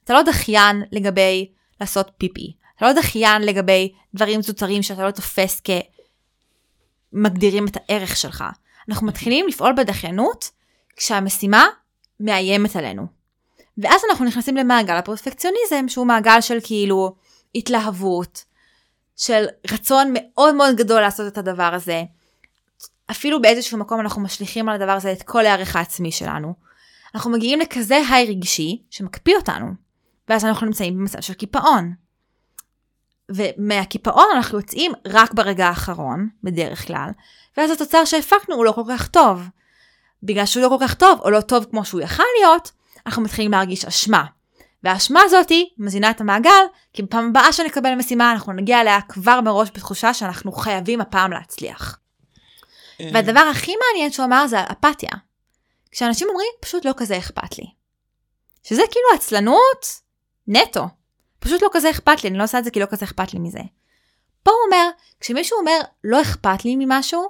אתה לא דחיין לגבי לעשות פיפי. אתה לא דחיין לגבי דברים זוטרים שאתה לא תופס כמגדירים את הערך שלך. אנחנו מתחילים לפעול בדחיינות כשהמשימה מאיימת עלינו. ואז אנחנו נכנסים למעגל הפרפקציוניזם שהוא מעגל של כאילו התלהבות, של רצון מאוד מאוד גדול לעשות את הדבר הזה. אפילו באיזשהו מקום אנחנו משליכים על הדבר הזה את כל הערך העצמי שלנו. אנחנו מגיעים לכזה היי רגשי שמקפיא אותנו, ואז אנחנו נמצאים במצב של קיפאון. ומהקיפאון אנחנו יוצאים רק ברגע האחרון, בדרך כלל, ואז התוצר שהפקנו הוא לא כל כך טוב. בגלל שהוא לא כל כך טוב, או לא טוב כמו שהוא יכל להיות, אנחנו מתחילים להרגיש אשמה. והאשמה הזאתי מזינה את המעגל, כי בפעם הבאה שנקבל משימה אנחנו נגיע אליה כבר מראש בתחושה שאנחנו חייבים הפעם להצליח. אה, והדבר הכי מעניין שהוא אמר זה אפתיה. כשאנשים אומרים פשוט לא כזה אכפת לי. שזה כאילו עצלנות נטו. פשוט לא כזה אכפת לי, אני לא עושה את זה כי לא כזה אכפת לי מזה. פה הוא אומר, כשמישהו אומר לא אכפת לי ממשהו,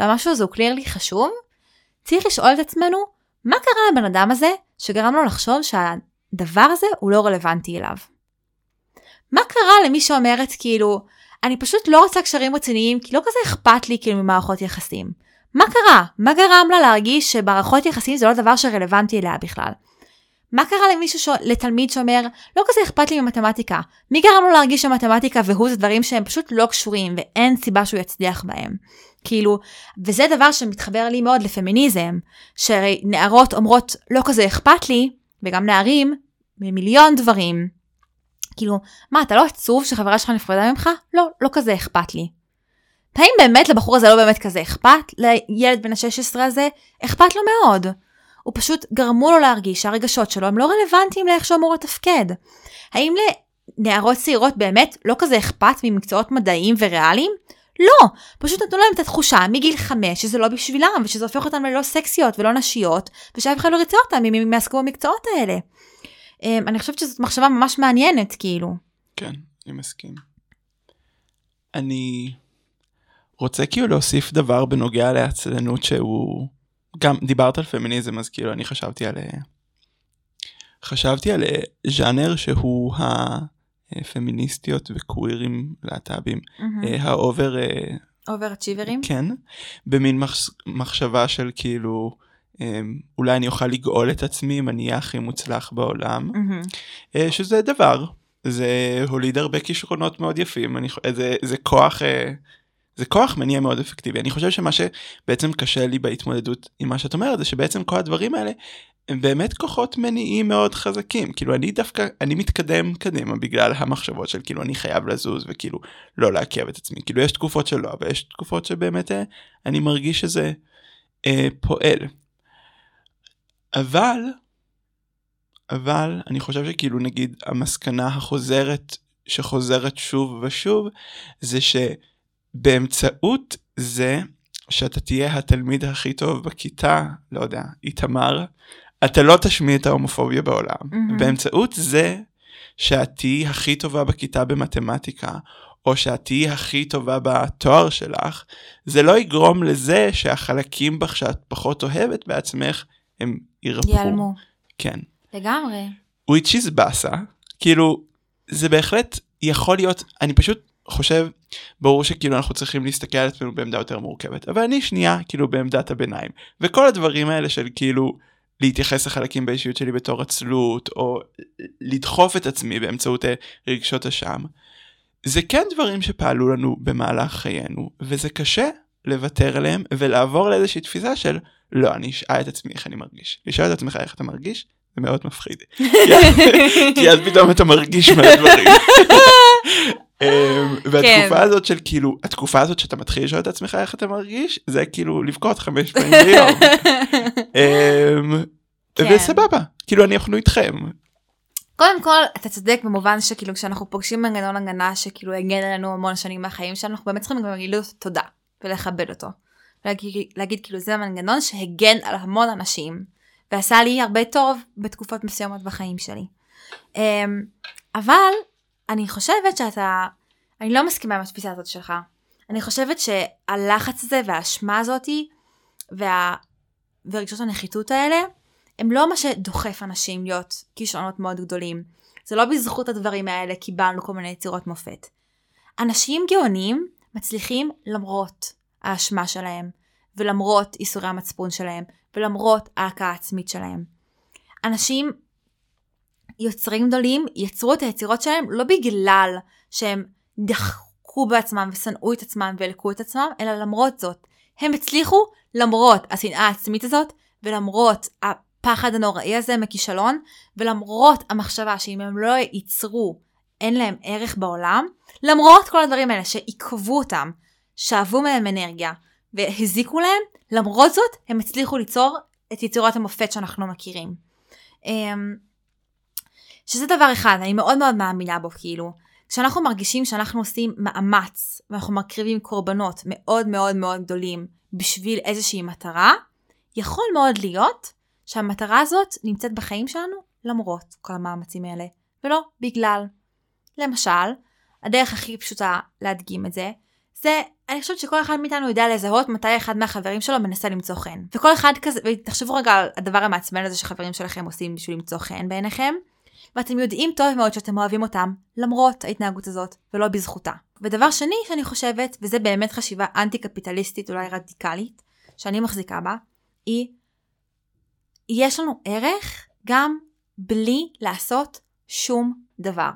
והמשהו הזה הוא קלירלי חשוב, צריך לשאול את עצמנו, מה קרה לבן אדם הזה שגרם לו לחשוב שהדבר הזה הוא לא רלוונטי אליו? מה קרה למי שאומרת כאילו, אני פשוט לא רוצה קשרים רציניים כי לא כזה אכפת לי כאילו ממערכות יחסים. מה קרה? מה גרם לה להרגיש שמערכות יחסים זה לא דבר שרלוונטי אליה בכלל? מה קרה למישהו, ש... לתלמיד שאומר, לא כזה אכפת לי ממתמטיקה? מי גרם לו להרגיש שמתמטיקה והוא זה דברים שהם פשוט לא קשורים ואין סיבה שהוא יצליח בהם? כאילו, וזה דבר שמתחבר לי מאוד לפמיניזם, שהרי נערות אומרות, לא כזה אכפת לי, וגם נערים, ממיליון דברים. כאילו, מה, אתה לא עצוב שחברה שלך נפרדה ממך? לא, לא כזה אכפת לי. האם באמת לבחור הזה לא באמת כזה אכפת? לילד בן ה-16 הזה? אכפת לו מאוד. הוא פשוט גרמו לו להרגיש שהרגשות שלו הם לא רלוונטיים לאיך שהוא אמור לתפקד. האם לנערות צעירות באמת לא כזה אכפת ממקצועות מדעיים וריאליים? לא, פשוט נתנו להם את התחושה מגיל חמש שזה לא בשבילם ושזה הופך אותם ללא סקסיות ולא נשיות ושאף אחד לא ריצה אותם אם הם יעסקו במקצועות האלה. אמ, אני חושבת שזאת מחשבה ממש מעניינת כאילו. כן, אני מסכים. אני רוצה כאילו להוסיף דבר בנוגע לעצלנות שהוא גם דיברת על פמיניזם אז כאילו אני חשבתי על חשבתי על ז'אנר שהוא הפמיניסטיות וקווירים להט"בים אה, ה over over achiever ים? כן במין מחש... מחשבה של כאילו אולי אני אוכל לגאול את עצמי אם אני אהיה הכי מוצלח בעולם. אה, שזה דבר, זה הוליד הרבה כישרונות מאוד יפים, אני, זה, זה כוח, אה, זה כוח מניע מאוד אפקטיבי. אני חושב שמה שבעצם קשה לי בהתמודדות עם מה שאת אומרת, זה שבעצם כל הדברים האלה הם באמת כוחות מניעים מאוד חזקים. כאילו אני דווקא, אני מתקדם קדימה בגלל המחשבות של כאילו אני חייב לזוז וכאילו לא לעכב את עצמי. כאילו יש תקופות שלא, אבל יש תקופות שבאמת אה, אני מרגיש שזה אה, פועל. אבל, אבל אני חושב שכאילו נגיד המסקנה החוזרת שחוזרת שוב ושוב זה שבאמצעות זה שאתה תהיה התלמיד הכי טוב בכיתה, לא יודע, איתמר, אתה לא תשמיע את ההומופוביה בעולם. מהמם. באמצעות זה שאת תהיי הכי טובה בכיתה במתמטיקה, או שאת תהיי הכי טובה בתואר שלך, זה לא יגרום לזה שהחלקים בך שאת פחות אוהבת בעצמך, הם ירפאו. ייעלמו. כן. לגמרי. which is באסה, כאילו זה בהחלט יכול להיות, אני פשוט חושב, ברור שכאילו אנחנו צריכים להסתכל על עצמנו בעמדה יותר מורכבת, אבל אני שנייה כאילו בעמדת הביניים, וכל הדברים האלה של כאילו להתייחס לחלקים באישיות שלי בתור עצלות, או לדחוף את עצמי באמצעות רגשות אשם, זה כן דברים שפעלו לנו במהלך חיינו, וזה קשה לוותר עליהם ולעבור לאיזושהי תפיסה של לא, אני אשאל את עצמי איך אני מרגיש. לשאול את עצמך איך אתה מרגיש, זה מאוד מפחיד. כי- אז פתאום אתה מרגיש מלא דברים. אמ, והתקופה כן. הזאת של כאילו, התקופה הזאת שאתה מתחיל לשאול את עצמך איך אתה מרגיש, זה כאילו לבכות חמש פעמים ביום. אמ, כן. וסבבה, כאילו אנחנו איתכם. קודם כל, אתה צודק במובן שכאילו כשאנחנו פוגשים מנגנון הגנה שכאילו הגן עלינו המון שנים מהחיים שלנו, אנחנו באמת צריכים גם להגיד לו תודה ולכבד אותו. להגיד, להגיד כאילו זה המנגנון שהגן על המון אנשים ועשה לי הרבה טוב בתקופות מסוימות בחיים שלי. אמ, אבל אני חושבת שאתה, אני לא מסכימה עם התפיסה הזאת שלך. אני חושבת שהלחץ הזה והאשמה הזאתי וה... ורגשות הנחיתות האלה הם לא מה שדוחף אנשים להיות כישרונות מאוד גדולים. זה לא בזכות הדברים האלה קיבלנו כל מיני יצירות מופת. אנשים גאונים מצליחים למרות האשמה שלהם, ולמרות איסורי המצפון שלהם, ולמרות ההכאה העצמית שלהם. אנשים יוצרים גדולים יצרו את היצירות שלהם לא בגלל שהם דחקו בעצמם ושנאו את עצמם והלקו את עצמם, אלא למרות זאת. הם הצליחו למרות השנאה העצמית הזאת, ולמרות הפחד הנוראי הזה מכישלון, ולמרות המחשבה שאם הם לא ייצרו, אין להם ערך בעולם, למרות כל הדברים האלה שעיכבו אותם, שאבו מהם אנרגיה, והזיקו להם, למרות זאת, הם הצליחו ליצור את יצירות המופת שאנחנו מכירים. שזה דבר אחד, אני מאוד מאוד מאמינה בו, כאילו. כשאנחנו מרגישים שאנחנו עושים מאמץ, ואנחנו מקריבים קורבנות מאוד מאוד מאוד גדולים בשביל איזושהי מטרה, יכול מאוד להיות שהמטרה הזאת נמצאת בחיים שלנו למרות כל המאמצים האלה, ולא בגלל. למשל, הדרך הכי פשוטה להדגים את זה, זה, אני חושבת שכל אחד מאיתנו יודע לזהות מתי אחד מהחברים שלו מנסה למצוא חן. וכל אחד כזה, ותחשבו רגע על הדבר המעצבן הזה שחברים שלכם עושים בשביל למצוא חן בעיניכם, ואתם יודעים טוב מאוד שאתם אוהבים אותם, למרות ההתנהגות הזאת, ולא בזכותה. ודבר שני שאני חושבת, וזה באמת חשיבה אנטי קפיטליסטית אולי רדיקלית, שאני מחזיקה בה, היא, יש לנו ערך גם בלי לעשות שום דבר.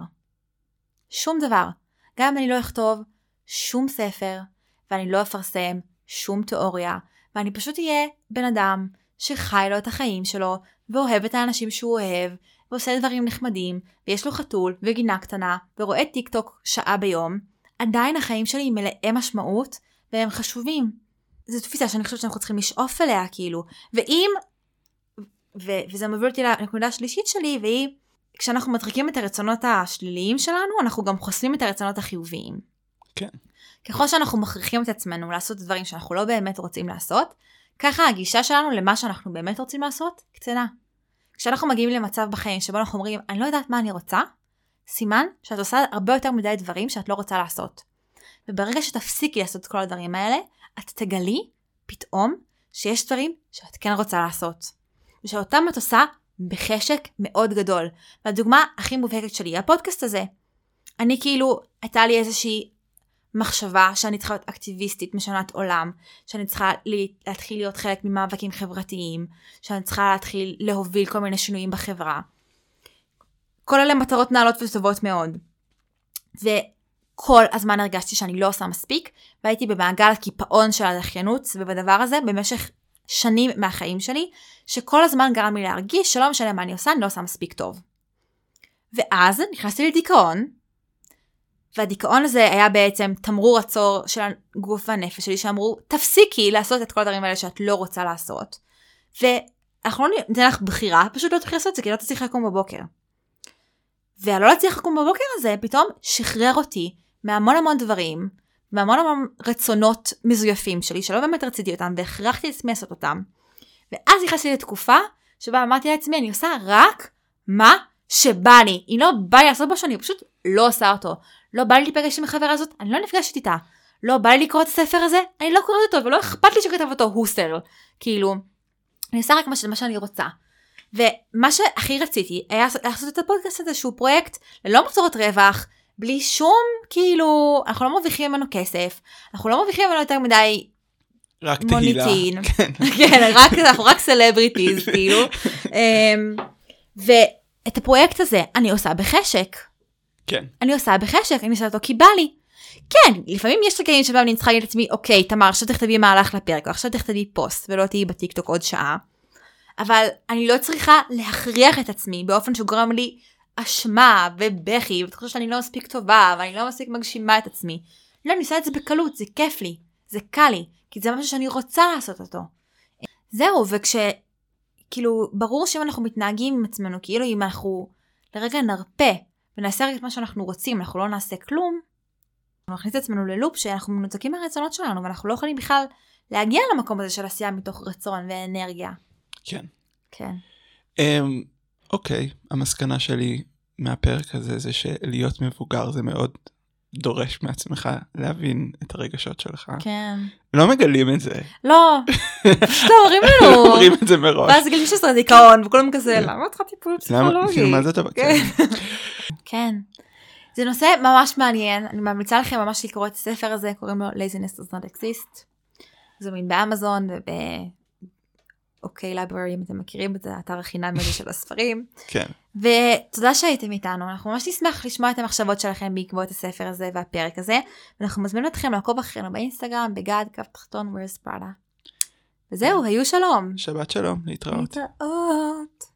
שום דבר. גם אם אני לא אכתוב שום ספר, ואני לא אפרסם שום תיאוריה, ואני פשוט אהיה בן אדם שחי לו את החיים שלו, ואוהב את האנשים שהוא אוהב, ועושה דברים נחמדים, ויש לו חתול וגינה קטנה, ורואה טיק טוק שעה ביום, עדיין החיים שלי מלאי משמעות, והם חשובים. זו תפיסה שאני חושבת שאנחנו צריכים לשאוף אליה, כאילו. ואם, ו- וזה מוביל אותי לנקודה השלישית שלי, והיא, כשאנחנו מדחיקים את הרצונות השליליים שלנו, אנחנו גם חוסמים את הרצונות החיוביים. כן. ככל שאנחנו מכריחים את עצמנו לעשות דברים שאנחנו לא באמת רוצים לעשות, ככה הגישה שלנו למה שאנחנו באמת רוצים לעשות קטנה. כשאנחנו מגיעים למצב בחיים שבו אנחנו אומרים, אני לא יודעת מה אני רוצה, סימן שאת עושה הרבה יותר מדי דברים שאת לא רוצה לעשות. וברגע שתפסיקי לעשות את כל הדברים האלה, את תגלי פתאום שיש דברים שאת כן רוצה לעשות. ושאותם את עושה בחשק מאוד גדול. והדוגמה הכי מובהקת שלי, הפודקאסט הזה. אני כאילו, הייתה לי איזושהי מחשבה שאני צריכה להיות אקטיביסטית משנת עולם, שאני צריכה להתחיל להיות חלק ממאבקים חברתיים, שאני צריכה להתחיל להוביל כל מיני שינויים בחברה. כל אלה מטרות נעלות וטובות מאוד. וכל הזמן הרגשתי שאני לא עושה מספיק, והייתי במעגל הקיפאון של הדחיינות ובדבר הזה במשך שנים מהחיים שלי, שכל הזמן גרם לי להרגיש שלא משנה מה אני עושה, אני לא עושה מספיק טוב. ואז נכנסתי לדיכאון, והדיכאון הזה היה בעצם תמרור עצור של הגוף והנפש שלי, שאמרו, תפסיקי לעשות את כל הדברים האלה שאת לא רוצה לעשות. ואנחנו לא ניתן לך בחירה, פשוט לא תוכלי לעשות את זה, כי לא תצליחי לקום בבוקר. והלא להצליח לקום בבוקר הזה, פתאום שחרר אותי מהמון המון דברים, מהמון המון רצונות מזויפים שלי, שלא באמת רציתי אותם, והכרחתי את עצמי לעשות אותם. ואז נכנסתי לתקופה שבה אמרתי לעצמי, אני עושה רק מה שבא לי. אם לא בא לי לעשות משהו, אני פשוט לא עושה אותו. לא בא לי להיפגש עם החברה הזאת, אני לא נפגשת איתה. לא בא לי לקרוא את הספר הזה, אני לא קוראת אותו, ולא אכפת לי שכתב אותו הוסר. כאילו, אני עושה רק מה, שאני רוצה. ומה שהכי רציתי היה לעשות את הפודקאסט הזה שהוא פרויקט ללא מטרות רווח, בלי שום כאילו, אנחנו לא מרוויחים ממנו כסף, אנחנו לא מרוויחים ממנו יותר מדי רק תהילה. מוניטין. כן. כן, רק, אנחנו רק celebrities, כאילו. אמ, ואת הפרויקט הזה אני עושה בחשק. כן. אני עושה בחשק, אני עושה אותו כי בא לי. כן, לפעמים יש רגעים שבהם אני צריכה להגיד לעצמי, אוקיי, תמר, עכשיו תכתבי מהלך לפרק, או עכשיו תכתבי פוסט, ולא תהיי בטיקטוק עוד שעה. אבל אני לא צריכה להכריח את עצמי באופן שגורם לי אשמה ובכי, ותחושה שאני לא מספיק טובה, ואני לא מספיק מגשימה את עצמי. לא, אני עושה את זה בקלות, זה כיף לי, זה קל לי, כי זה משהו שאני רוצה לעשות אותו. זהו, וכש... כאילו, ברור שאם אנחנו מתנהגים עם עצמנו, כאילו אם אנחנו לרגע נרפה ונעשה רק את מה שאנחנו רוצים, אנחנו לא נעשה כלום, אנחנו נכניס את עצמנו ללופ שאנחנו מנותקים מהרצונות שלנו, ואנחנו לא יכולים בכלל להגיע למקום הזה של עשייה מתוך רצון ואנרגיה. כן. כן. אמ, אוקיי, המסקנה שלי מהפרק הזה זה שלהיות מבוגר זה מאוד דורש מעצמך להבין את הרגשות שלך. כן. לא מגלים את זה, לא, פשוט לא אומרים לנו. אומרים את זה מראש. ואז גיל 16 דיכאון, וכולם כזה, למה צריכה טיפול למה- פסיכולוגי? כאילו, מה זה אתה... כן. כן. זה נושא ממש מעניין, אני ממליצה לכם ממש לקרוא את הספר הזה, קוראים לו Laziness does not exist. זמין באמזון וב... אוקיי Library אם אתם מכירים את האתר החינמי הזה של הספרים. כן. ותודה שהייתם איתנו, אנחנו ממש נשמח לשמוע את המחשבות שלכם בעקבות הספר הזה והפרק הזה, ואנחנו מזמינים אתכם לעקוב אחרינו באינסטגרם, בגד, קו תחתון, where's פראדה. וזהו, היו שלום. שבת שלום, להתראות. להתראות.